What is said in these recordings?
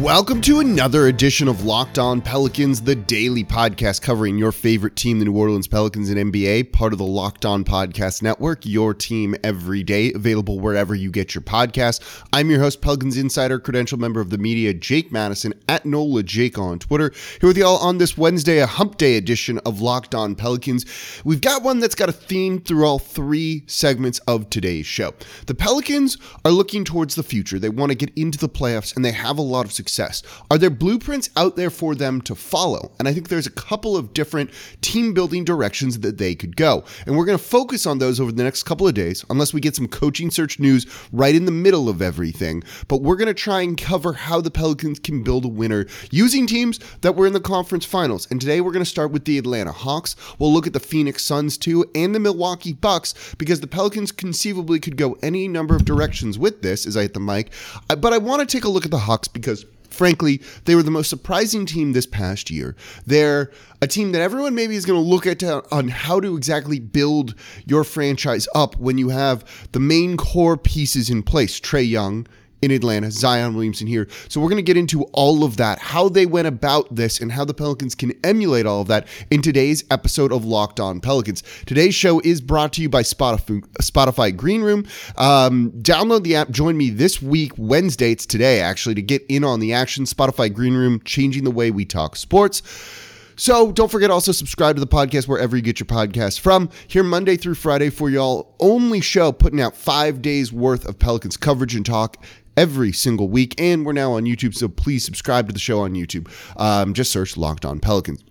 Welcome to another edition of Locked On Pelicans, the daily podcast covering your favorite team, the New Orleans Pelicans and NBA, part of the Locked On Podcast Network, your team every day, available wherever you get your podcasts. I'm your host, Pelicans Insider, credential member of the media, Jake Madison, at NOLA Jake on Twitter. Here with y'all on this Wednesday, a hump day edition of Locked On Pelicans. We've got one that's got a theme through all three segments of today's show. The Pelicans are looking towards the future. They want to get into the playoffs, and they have a lot of success success? Are there blueprints out there for them to follow? And I think there's a couple of different team building directions that they could go. And we're going to focus on those over the next couple of days, unless we get some coaching search news right in the middle of everything. But we're going to try and cover how the Pelicans can build a winner using teams that were in the conference finals. And today we're going to start with the Atlanta Hawks. We'll look at the Phoenix Suns too and the Milwaukee Bucks because the Pelicans conceivably could go any number of directions with this as I hit the mic. But I want to take a look at the Hawks because frankly, they were the most surprising team this past year. They're a team that everyone maybe is going to look at on how to exactly build your franchise up when you have the main core pieces in place. Trae Young, in Atlanta, Zion Williamson here. So we're going to get into all of that, how they went about this, and how the Pelicans can emulate all of that in today's episode of Locked On Pelicans. Today's show is brought to you by Spotify, Spotify Green Room. Um, download the app. Join me this week, Wednesday. It's today, actually, to get in on the action. Spotify Green Room, changing the way we talk sports. So don't forget also subscribe to the podcast wherever you get your podcast from. Here Monday through Friday for y'all only show putting out five days worth of Pelicans coverage and talk every single week. And we're now on YouTube, so please subscribe to the show on YouTube. Um, just search Locked On Pelicans.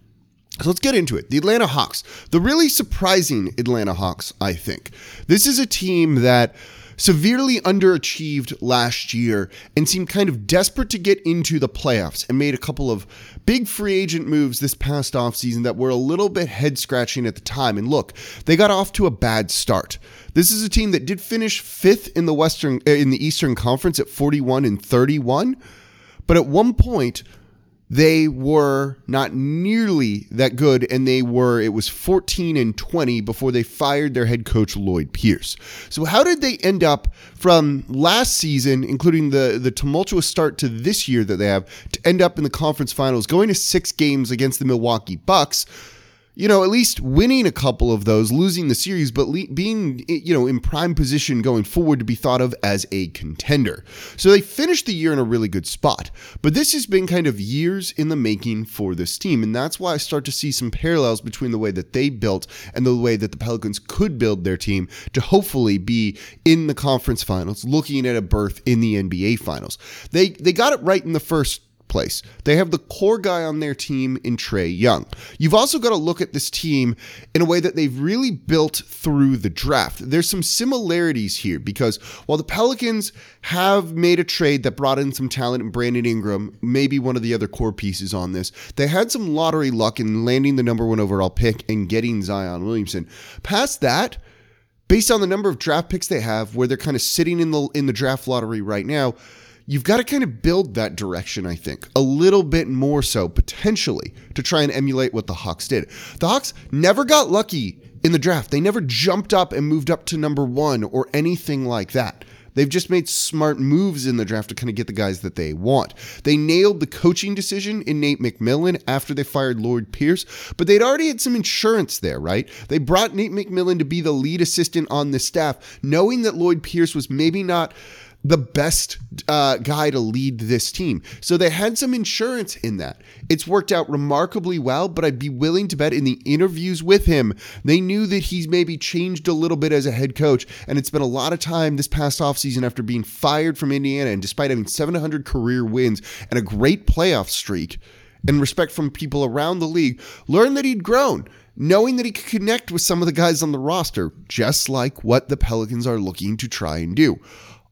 So let's get into it. The Atlanta Hawks, the really surprising Atlanta Hawks, I think. This is a team that severely underachieved last year and seemed kind of desperate to get into the playoffs and made a couple of big free agent moves this past offseason that were a little bit head scratching at the time. And look, they got off to a bad start. This is a team that did finish fifth in the Western uh, in the Eastern Conference at 41 and 31, but at one point they were not nearly that good and they were it was 14 and 20 before they fired their head coach Lloyd Pierce. So how did they end up from last season including the the tumultuous start to this year that they have to end up in the conference finals going to 6 games against the Milwaukee Bucks? You know, at least winning a couple of those, losing the series, but le- being, you know, in prime position going forward to be thought of as a contender. So they finished the year in a really good spot. But this has been kind of years in the making for this team. And that's why I start to see some parallels between the way that they built and the way that the Pelicans could build their team to hopefully be in the conference finals, looking at a berth in the NBA finals. They, they got it right in the first place. They have the core guy on their team in Trae Young. You've also got to look at this team in a way that they've really built through the draft. There's some similarities here because while the Pelicans have made a trade that brought in some talent in Brandon Ingram, maybe one of the other core pieces on this, they had some lottery luck in landing the number one overall pick and getting Zion Williamson. Past that, based on the number of draft picks they have, where they're kind of sitting in the in the draft lottery right now, you've got to kind of build that direction, I think, a little bit more so potentially to try and emulate what the Hawks did. The Hawks never got lucky in the draft. They never jumped up and moved up to number one or anything like that. They've just made smart moves in the draft to kind of get the guys that they want. They nailed the coaching decision in Nate McMillan after they fired Lloyd Pierce, but they'd already had some insurance there, right? They brought Nate McMillan to be the lead assistant on the staff, knowing that Lloyd Pierce was maybe not the best uh, guy to lead this team. So they had some insurance in that. It's worked out remarkably well, but I'd be willing to bet in the interviews with him, they knew that he's maybe changed a little bit as a head coach. And it's been a lot of time this past offseason after being fired from Indiana and despite having 700 career wins and a great playoff streak and respect from people around the league, learned that he'd grown knowing that he could connect with some of the guys on the roster, just like what the Pelicans are looking to try and do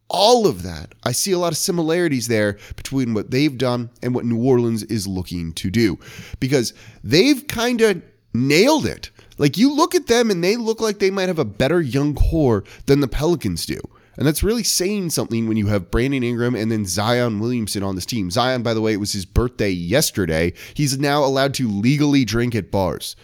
all of that, I see a lot of similarities there between what they've done and what New Orleans is looking to do because they've kind of nailed it. Like you look at them and they look like they might have a better young core than the Pelicans do. And that's really saying something when you have Brandon Ingram and then Zion Williamson on this team. Zion, by the way, it was his birthday yesterday. He's now allowed to legally drink at bars.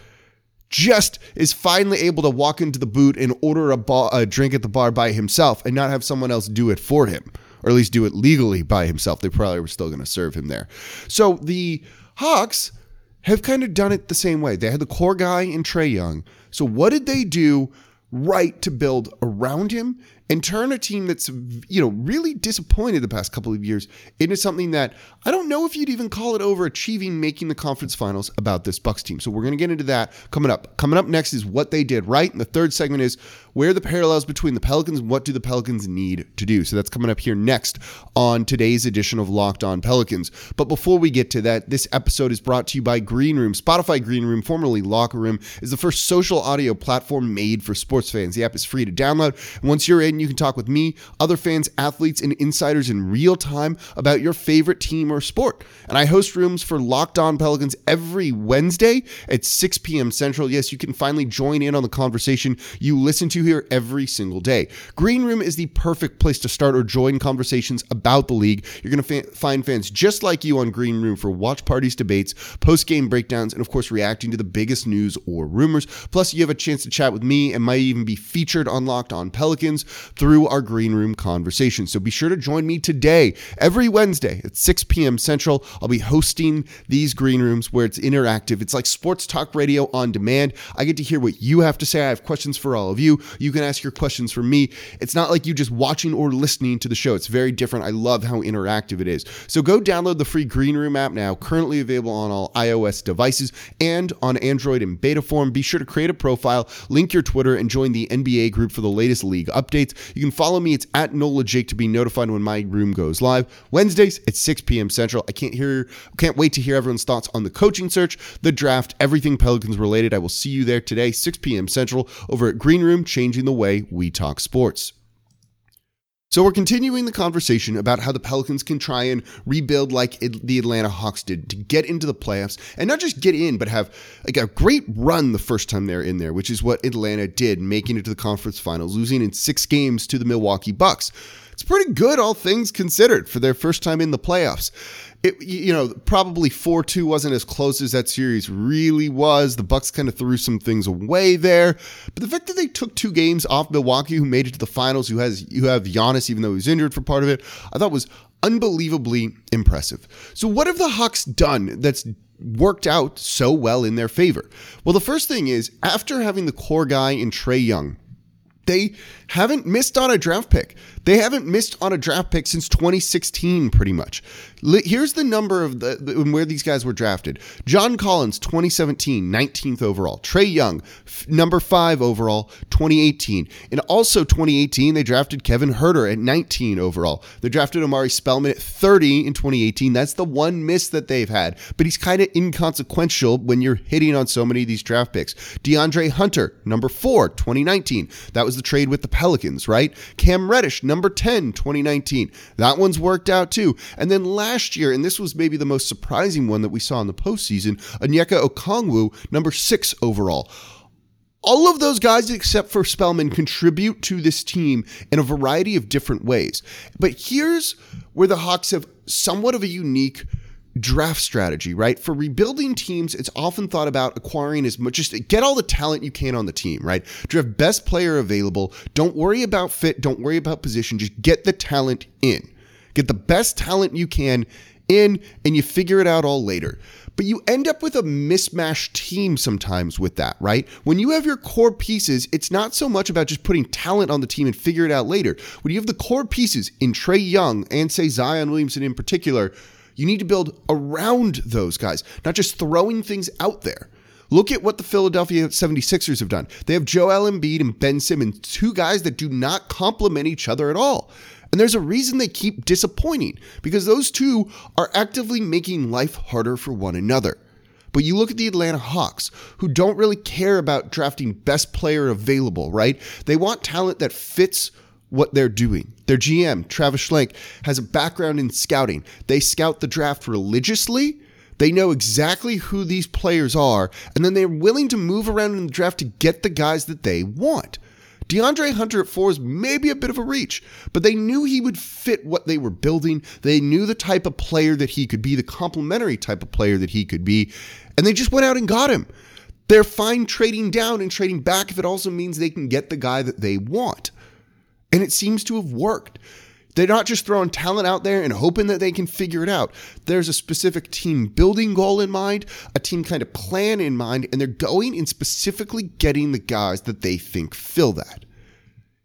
Just is finally able to walk into the boot and order a, a drink at the bar by himself and not have someone else do it for him, or at least do it legally by himself. They probably were still going to serve him there. So the Hawks have kind of done it the same way. They had the core guy in Trae Young. So what did they do right to build around him and turn a team that's you know really disappointed the past couple of years into something that I don't know if you'd even call it overachieving making the conference finals about this Bucks team. So we're going to get into that coming up. Coming up next is what they did right and the third segment is where the parallels between the Pelicans and what do the Pelicans need to do. So that's coming up here next on today's edition of Locked On Pelicans. But before we get to that, this episode is brought to you by Green Room. Spotify Green Room, formerly Locker Room, is the first social audio platform made for sports fans. The app is free to download. And once you're in, you can talk with me, other fans, athletes, and insiders in real time about your favorite team or sport. And I host rooms for Locked On Pelicans every Wednesday at 6 p.m. Central. Yes, you can finally join in on the conversation you listen to here every single day. Green Room is the perfect place to start or join conversations about the league. You're going to fa- find fans just like you on Green Room for watch parties, debates, post game breakdowns, and of course, reacting to the biggest news or rumors. Plus, you have a chance to chat with me and might even be featured on Locked On Pelicans through our Green Room conversation. So be sure to join me today, every Wednesday at 6 p.m. Central. I'll be hosting these Green Rooms where it's interactive. It's like sports talk radio on demand. I get to hear what you have to say. I have questions for all of you. You can ask your questions for me. It's not like you just watching or listening to the show. It's very different. I love how interactive it is. So go download the free Green Room app now, currently available on all iOS devices and on Android in beta form. Be sure to create a profile, link your Twitter, and join the NBA group for the latest league updates. You can follow me. It's at Nola Jake to be notified when my room goes live. Wednesdays at 6 p.m. Central. I can't hear, can't wait to hear everyone's thoughts on the coaching search, the draft, everything Pelicans related. I will see you there today, 6 p.m. Central, over at Green Room, changing the way we talk sports. So we're continuing the conversation about how the Pelicans can try and rebuild like the Atlanta Hawks did to get into the playoffs and not just get in, but have like a great run the first time they're in there, which is what Atlanta did, making it to the conference finals, losing in six games to the Milwaukee Bucks. It's pretty good, all things considered, for their first time in the playoffs it, you know, probably 4-2 wasn't as close as that series really was. The Bucks kind of threw some things away there. But the fact that they took two games off Milwaukee, who made it to the finals, who has you have Giannis, even though he was injured for part of it, I thought was unbelievably impressive. So what have the Hawks done that's worked out so well in their favor? Well, the first thing is after having the core guy in Trae Young, they haven't missed on a draft pick. They haven't missed on a draft pick since 2016, pretty much. Here's the number of the, the where these guys were drafted. John Collins, 2017, 19th overall. Trae Young, f- number five overall, 2018. And also 2018, they drafted Kevin Huerter at 19 overall. They drafted Omari Spellman at 30 in 2018. That's the one miss that they've had, but he's kind of inconsequential when you're hitting on so many of these draft picks. DeAndre Hunter, number four, 2019. That was the trade with the Pelicans, right? Cam Reddish, number 10, 2019. That one's worked out too. And then last year, and this was maybe the most surprising one that we saw in the postseason, Onyeka Okongwu, number six overall all of those guys except for Spellman contribute to this team in a variety of different ways. But here's where the Hawks have somewhat of a unique draft strategy, right? For rebuilding teams, it's often thought about acquiring as much, just get all the talent you can on the team, right? Draft best player available. Don't worry about fit. Don't worry about position. Just get the talent in. Get the best talent you can in, and you figure it out all later. But you end up with a mismatched team sometimes with that, right? When you have your core pieces, it's not so much about just putting talent on the team and figure it out later. When you have the core pieces in Trae Young and say Zion Williamson in particular, you need to build around those guys, not just throwing things out there. Look at what the Philadelphia 76ers have done. They have Joel Embiid and Ben Simmons, two guys that do not complement each other at all. And there's a reason they keep disappointing because those two are actively making life harder for one another. But you look at the Atlanta Hawks, who don't really care about drafting best player available, right? They want talent that fits what they're doing. Their GM, Travis Schlenk, has a background in scouting. They scout the draft religiously. They know exactly who these players are, and then they're willing to move around in the draft to get the guys that they want. DeAndre Hunter at four is maybe a bit of a reach, but they knew he would fit what they were building. They knew the type of player that he could be, the complementary type of player that he could be, and they just went out and got him. They're fine trading down and trading back if it also means they can get the guy that they want. And it seems to have worked. They're not just throwing talent out there and hoping that they can figure it out. There's a specific team building goal in mind, a team kind of plan in mind, and they're going and specifically getting the guys that they think fill that.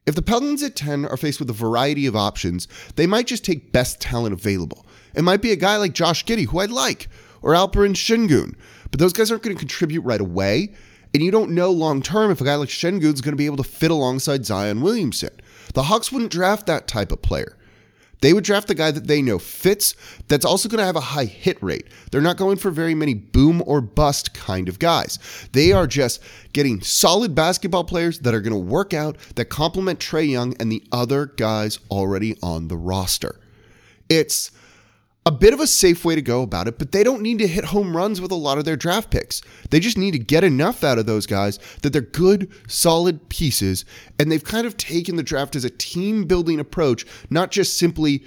If the Pelicans at 10 are faced with a variety of options, they might just take best talent available. It might be a guy like Josh Giddey, who I like, or Alperen Sengun, but those guys aren't going to contribute right away. And you don't know long term if a guy like Sengun is going to be able to fit alongside Zion Williamson. The Hawks wouldn't draft that type of player. They would draft the guy that they know fits, that's also going to have a high hit rate. They're not going for very many boom or bust kind of guys. They are just getting solid basketball players that are going to work out, that complement Trae Young and the other guys already on the roster. It's a bit of a safe way to go about it, but they don't need to hit home runs with a lot of their draft picks. They just need to get enough out of those guys that they're good, solid pieces, and they've kind of taken the draft as a team building approach, not just simply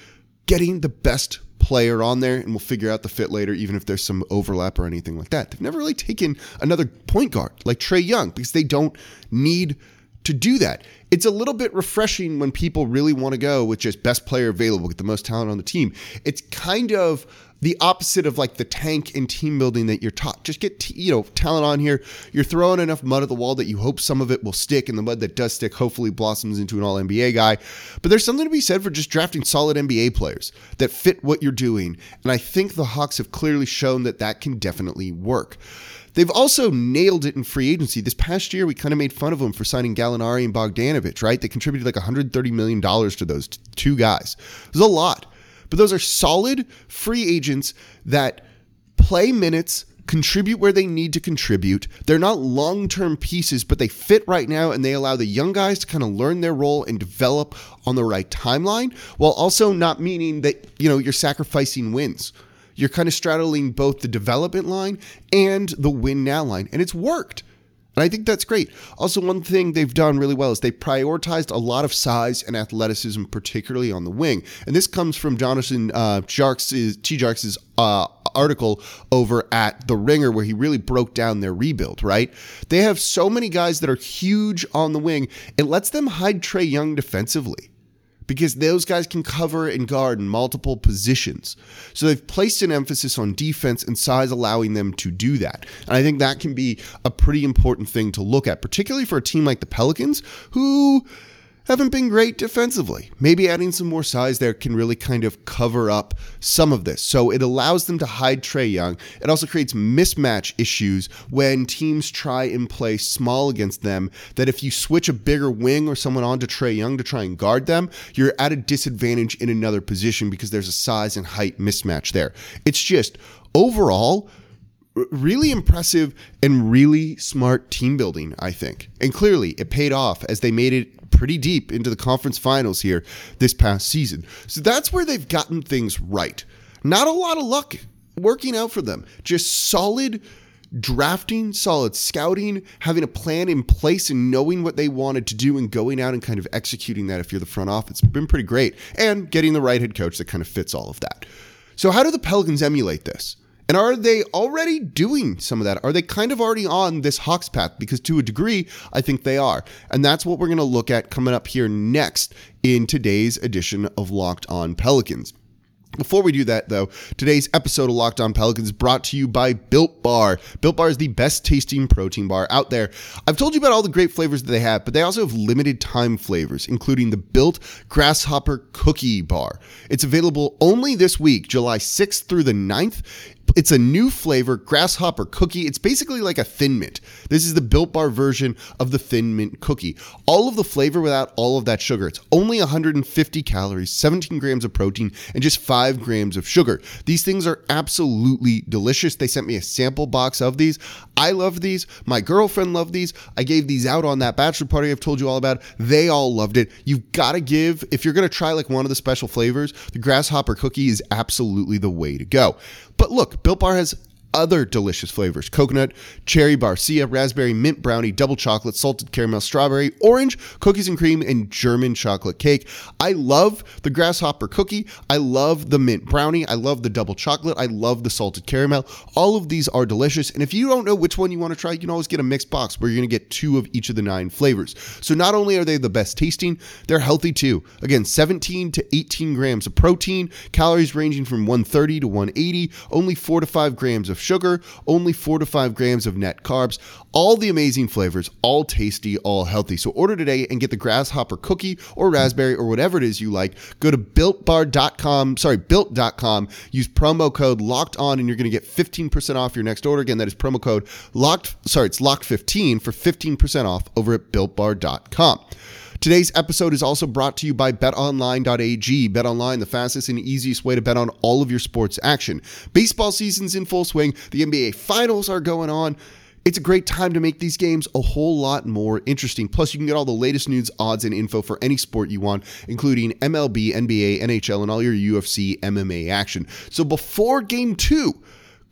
getting the best player on there and we'll figure out the fit later, even if there's some overlap or anything like that. They've never really taken another point guard like Trae Young because they don't need to do that. It's a little bit refreshing when people really want to go with just best player available, get the most talent on the team. It's kind of the opposite of like the tank and team building that you're taught. Just get t- you know talent on here. You're throwing enough mud at the wall that you hope some of it will stick, and the mud that does stick hopefully blossoms into an All NBA guy. But there's something to be said for just drafting solid NBA players that fit what you're doing, and I think the Hawks have clearly shown that that can definitely work. They've also nailed it in free agency. This past year, we kind of made fun of them for signing Gallinari and Bogdanovich, right? They contributed like $130 million to those t- two guys. It was a lot. But those are solid free agents that play minutes, contribute where they need to contribute. They're not long term pieces, but they fit right now and they allow the young guys to kind of learn their role and develop on the right timeline while also not meaning that, you know, you're sacrificing wins. You're kind of straddling both the development line and the win now line, and it's worked. And I think that's great. Also, one thing they've done really well is they prioritized a lot of size and athleticism, particularly on the wing. And this comes from Jonathan uh, T. Jarks' uh, article over at The Ringer, where he really broke down their rebuild, right? They have so many guys that are huge on the wing, it lets them hide Trae Young defensively because those guys can cover and guard in multiple positions. So they've placed an emphasis on defense and size, allowing them to do that. And I think that can be a pretty important thing to look at, particularly for a team like the Pelicans, who haven't been great defensively. Maybe adding some more size there can really kind of cover up some of this. So it allows them to hide Trae Young. It also creates mismatch issues when teams try and play small against them. That if you switch a bigger wing or someone onto Trae Young to try and guard them, you're at a disadvantage in another position because there's a size and height mismatch there. It's just overall really impressive and really smart team building, I think. And clearly it paid off as they made it pretty deep into the conference finals here this past season. So that's where they've gotten things right. Not a lot of luck working out for them, just solid drafting, solid scouting, having a plan in place and knowing what they wanted to do and going out and kind of executing that if you're the front office. It's been pretty great. And getting the right head coach that kind of fits all of that. So, how do the Pelicans emulate this? And are they already doing some of that? Are they kind of already on this Hawks path? Because to a degree, I think they are. And that's what we're going to look at coming up here next in today's edition of Locked On Pelicans. Before we do that, though, today's episode of Locked On Pelicans brought to you by Built Bar. Built Bar is the best tasting protein bar out there. I've told you about all the great flavors that they have, but they also have limited time flavors, including the Built Grasshopper Cookie Bar. It's available only this week, July 6th through the 9th. It's a new flavor, grasshopper cookie. It's basically like a thin mint. This is the built bar version of the thin mint cookie. All of the flavor without all of that sugar. It's only 150 calories, 17 grams of protein, and just 5 grams of sugar. These things are absolutely delicious. They sent me a sample box of these. I love these. My girlfriend loved these. I gave these out on that bachelor party I've told you all about. They all loved it. You've got to give, if you're going to try like one of the special flavors, the grasshopper cookie is absolutely the way to go. But look, Built Bar has other delicious flavors coconut, cherry barcia, raspberry, mint brownie, double chocolate, salted caramel, strawberry, orange, cookies and cream, and German chocolate cake. I love the grasshopper cookie. I love the mint brownie. I love the double chocolate. I love the salted caramel. All of these are delicious. And if you don't know which one you want to try, you can always get a mixed box where you're going to get two of each of the nine flavors. So not only are they the best tasting, they're healthy too. Again, 17 to 18 grams of protein, calories ranging from 130 to 180, only 4 to 5 grams of sugar, only 4 to 5 grams of net carbs. All the amazing flavors, all tasty, all healthy. So order today and get the grasshopper cookie or raspberry or whatever it is you like. Go to builtbar.com, sorry, built.com. Use promo code locked on and you're going to get 15% off your next order. Again, that is promo code locked, sorry, it's locked 15 for 15% off over at builtbar.com. Today's episode is also brought to you by betonline.ag. BetOnline, the fastest and easiest way to bet on all of your sports action. Baseball season's in full swing. The NBA finals are going on. It's a great time to make these games a whole lot more interesting. Plus, you can get all the latest news, odds, and info for any sport you want, including MLB, NBA, NHL, and all your UFC MMA action. So before game two,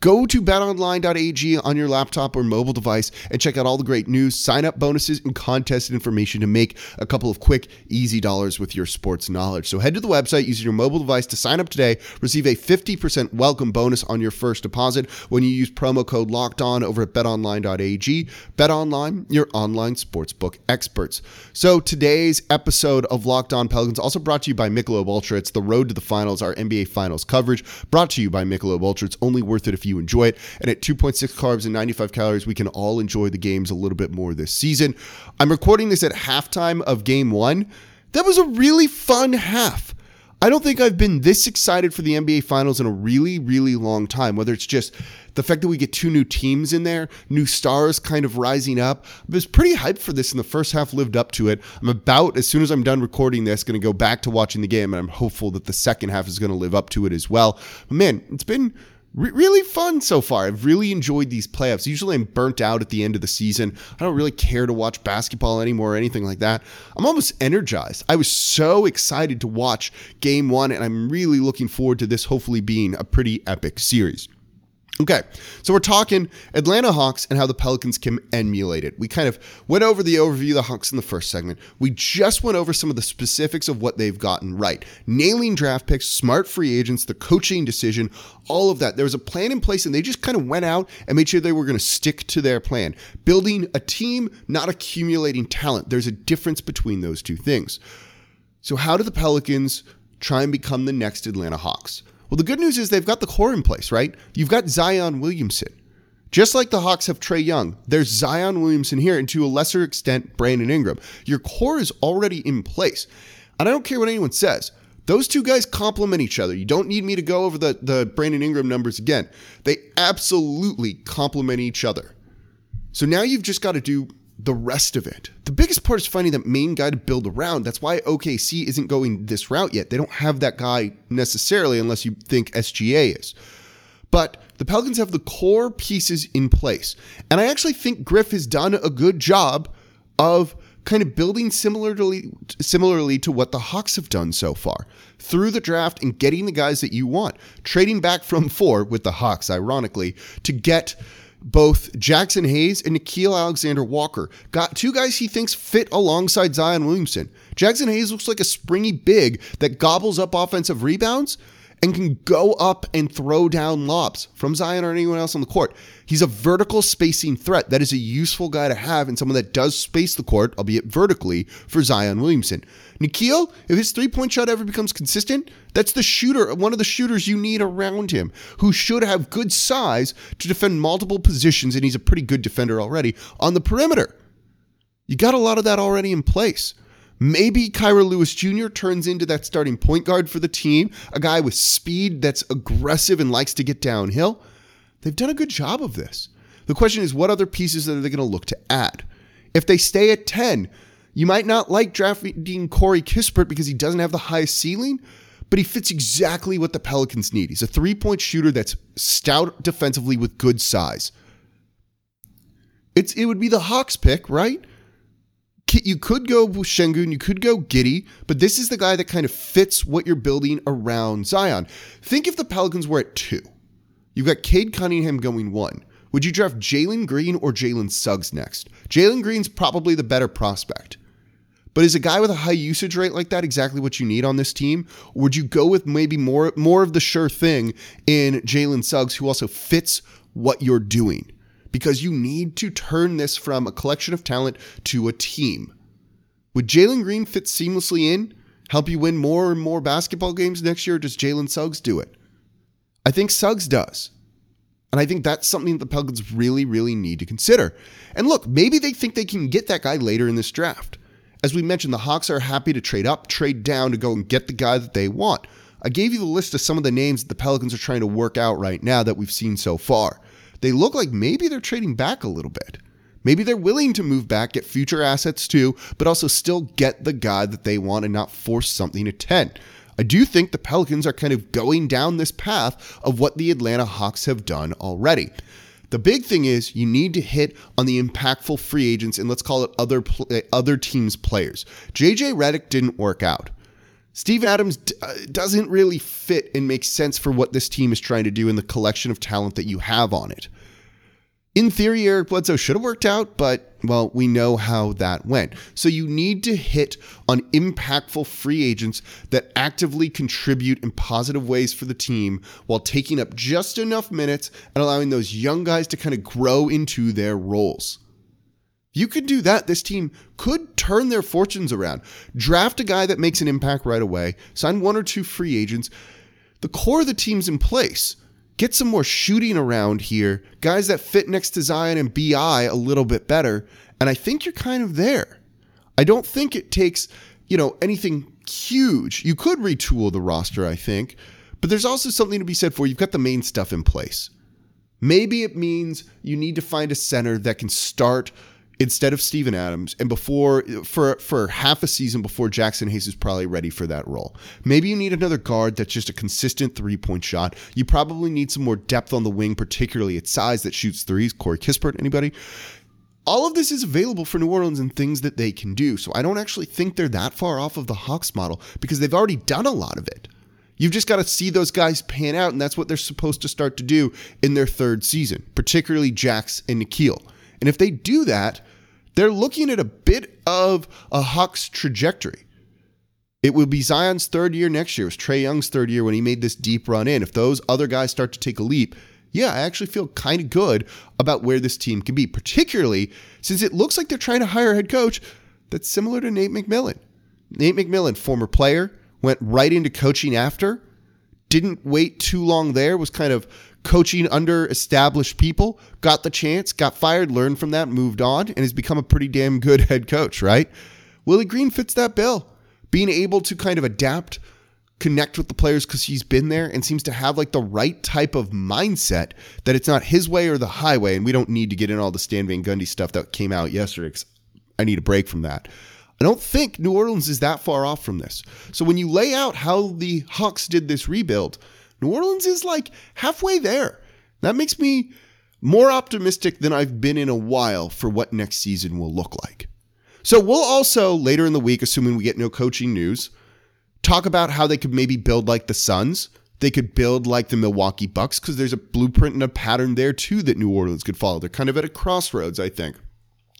Go to betonline.ag on your laptop or mobile device and check out all the great news, sign up bonuses, and contest information to make a couple of quick, easy dollars with your sports knowledge. So head to the website using your mobile device to sign up today. Receive a 50% welcome bonus on your first deposit when you use promo code locked on over at betonline.ag. BetOnline, your online sportsbook experts. So today's episode of Locked On Pelicans also brought to you by Michelob Ultra. It's the road to the finals, our NBA finals coverage, brought to you by Michelob Ultra. It's only worth it if you you enjoy it. And at 2.6 carbs and 95 calories, we can all enjoy the games a little bit more this season. I'm recording this at halftime of game one. That was a really fun half. I don't think I've been this excited for the NBA Finals in a really, really long time. Whether it's just the fact that we get two new teams in there, new stars kind of rising up. I was pretty hyped for this, and the first half lived up to it. I'm about, as soon as I'm done recording this, going to go back to watching the game, and I'm hopeful that the second half is going to live up to it as well. But man, it's been Re- really fun so far. I've really enjoyed these playoffs. Usually I'm burnt out at the end of the season. I don't really care to watch basketball anymore or anything like that. I'm almost energized. I was so excited to watch game one, and I'm really looking forward to this hopefully being a pretty epic series. Okay, so we're talking Atlanta Hawks and how the Pelicans can emulate it. We kind of went over the overview of the Hawks in the first segment. We just went over some of the specifics of what they've gotten right nailing draft picks, smart free agents, the coaching decision, all of that. There was a plan in place, and they just kind of went out and made sure they were going to stick to their plan. Building a team, not accumulating talent. There's a difference between those two things. So, how do the Pelicans try and become the next Atlanta Hawks? Well, the good news is they've got the core in place, right? You've got Zion Williamson. Just like the Hawks have Trae Young, there's Zion Williamson here, and to a lesser extent, Brandon Ingram. Your core is already in place. And I don't care what anyone says. Those two guys complement each other. You don't need me to go over the, the Brandon Ingram numbers again. They absolutely complement each other. So now you've just got to do the rest of it. The biggest part is finding that main guy to build around. That's why OKC isn't going this route yet. They don't have that guy necessarily unless you think SGA is. But the Pelicans have the core pieces in place. And I actually think Griff has done a good job of kind of building similarly similarly to what the Hawks have done so far through the draft and getting the guys that you want. Trading back from 4 with the Hawks ironically to get both Jaxson Hayes and Nickeil Alexander Walker. Got two guys he thinks fit alongside Zion Williamson. Jaxson Hayes looks like a springy big that gobbles up offensive rebounds and can go up and throw down lobs from Zion or anyone else on the court. He's a vertical spacing threat. That is a useful guy to have and someone that does space the court, albeit vertically, for Zion Williamson. Nickeil, if his three point shot ever becomes consistent, that's the shooter, one of the shooters you need around him, who should have good size to defend multiple positions, and he's a pretty good defender already on the perimeter. You got a lot of that already in place. Maybe Kira Lewis Jr. turns into that starting point guard for the team, a guy with speed that's aggressive and likes to get downhill. They've done a good job of this. The question is, what other pieces are they going to look to add? If they stay at 10, you might not like drafting Corey Kispert because he doesn't have the highest ceiling, but he fits exactly what the Pelicans need. He's a three point shooter that's stout defensively with good size. It's it would be the Hawks pick, right? You could go Sengun, you could go Giddey, but this is the guy that kind of fits what you're building around Zion. Think if the Pelicans were at two. You've got Cade Cunningham going one. Would you draft Jalen Green or Jalen Suggs next? Jalen Green's probably the better prospect. But is a guy with a high usage rate like that exactly what you need on this team? Or would you go with maybe more more of the sure thing in Jalen Suggs, who also fits what you're doing? Because you need to turn this from a collection of talent to a team. Would Jalen Green fit seamlessly in, help you win more and more basketball games next year? does Jalen Suggs do it? I think Suggs does. And I think that's something that the Pelicans really, really need to consider. And look, maybe they think they can get that guy later in this draft. As we mentioned, the Hawks are happy to trade up, trade down to go and get the guy that they want. I gave you the list of some of the names that the Pelicans are trying to work out right now that we've seen so far. They look like maybe they're trading back a little bit. Maybe they're willing to move back, get future assets too, but also still get the guy that they want and not force something to 10. I do think the Pelicans are kind of going down this path of what the Atlanta Hawks have done already. The big thing is you need to hit on the impactful free agents and let's call it other eh, other teams players. JJ Redick didn't work out. Steve Adams d- uh, doesn't really fit and make sense for what this team is trying to do in the collection of talent that you have on it. In theory, Eric Bledsoe should have worked out, but well, we know how that went. So you need to hit on impactful free agents that actively contribute in positive ways for the team while taking up just enough minutes and allowing those young guys to kind of grow into their roles. You could do that. This team could turn their fortunes around. Draft a guy that makes an impact right away, sign one or two free agents. The core of the team's in place get some more shooting around here, guys that fit next to Zion and BI a little bit better. And I think you're kind of there. I don't think it takes, you know, anything huge. You could retool the roster, I think, but there's also something to be said for you've got the main stuff in place. Maybe it means you need to find a center that can start instead of Steven Adams and before for for half a season before Jaxson Hayes is probably ready for that role. Maybe you need another guard that's just a consistent three-point shot. You probably need some more depth on the wing, particularly at size that shoots threes. Corey Kispert, anybody? All of this is available for New Orleans and things that they can do. So I don't actually think they're that far off of the Hawks model because they've already done a lot of it. You've just got to see those guys pan out, and that's what they're supposed to start to do in their third season, particularly Jax and Nickeil. And if they do that, they're looking at a bit of a Hawks trajectory. It will be Zion's third year next year. It was Trae Young's third year when he made this deep run in. If those other guys start to take a leap, yeah, I actually feel kind of good about where this team can be, particularly since it looks like they're trying to hire a head coach that's similar to Nate McMillan. Nate McMillan, former player, went right into coaching after, didn't wait too long there, was kind of coaching under established people, got the chance, got fired, learned from that, moved on, and has become a pretty damn good head coach, right? Willie Green fits that bill. Being able to kind of adapt, connect with the players because he's been there and seems to have like the right type of mindset that it's not his way or the highway. And we don't need to get in all the Stan Van Gundy stuff that came out yesterday because I need a break from that. I don't think New Orleans is that far off from this. So when you lay out how the Hawks did this rebuild, New Orleans is like halfway there. That makes me more optimistic than I've been in a while for what next season will look like. So we'll also later in the week, assuming we get no coaching news, talk about how they could maybe build like the Suns. They could build like the Milwaukee Bucks because there's a blueprint and a pattern there too that New Orleans could follow. They're kind of at a crossroads, I think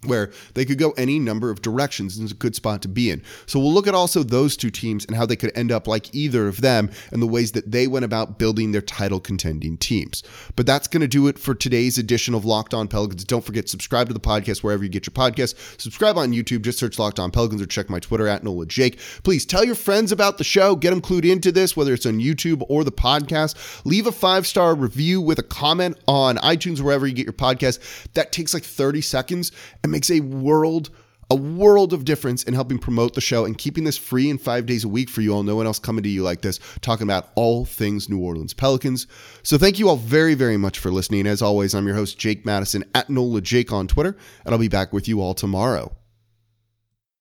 where they could go any number of directions and it's a good spot to be in. So we'll look at also those two teams and how they could end up like either of them and the ways that they went about building their title contending teams. But that's going to do it for today's edition of Locked On Pelicans. Don't forget subscribe to the podcast wherever you get your podcasts. Subscribe on YouTube, just search Locked On Pelicans or check my Twitter at Nola Jake. Please tell your friends about the show, get them clued into this whether it's on YouTube or the podcast. Leave a 5-star review with a comment on iTunes wherever you get your podcast. That takes like 30 seconds and makes a world a world of difference in helping promote the show and keeping this free and five days a week for you all. No one else coming to you like this, talking about all things New Orleans Pelicans. So thank you all very, very much for listening. As always, I'm your host, Jake Madison at NOLA Jake on Twitter, and I'll be back with you all tomorrow.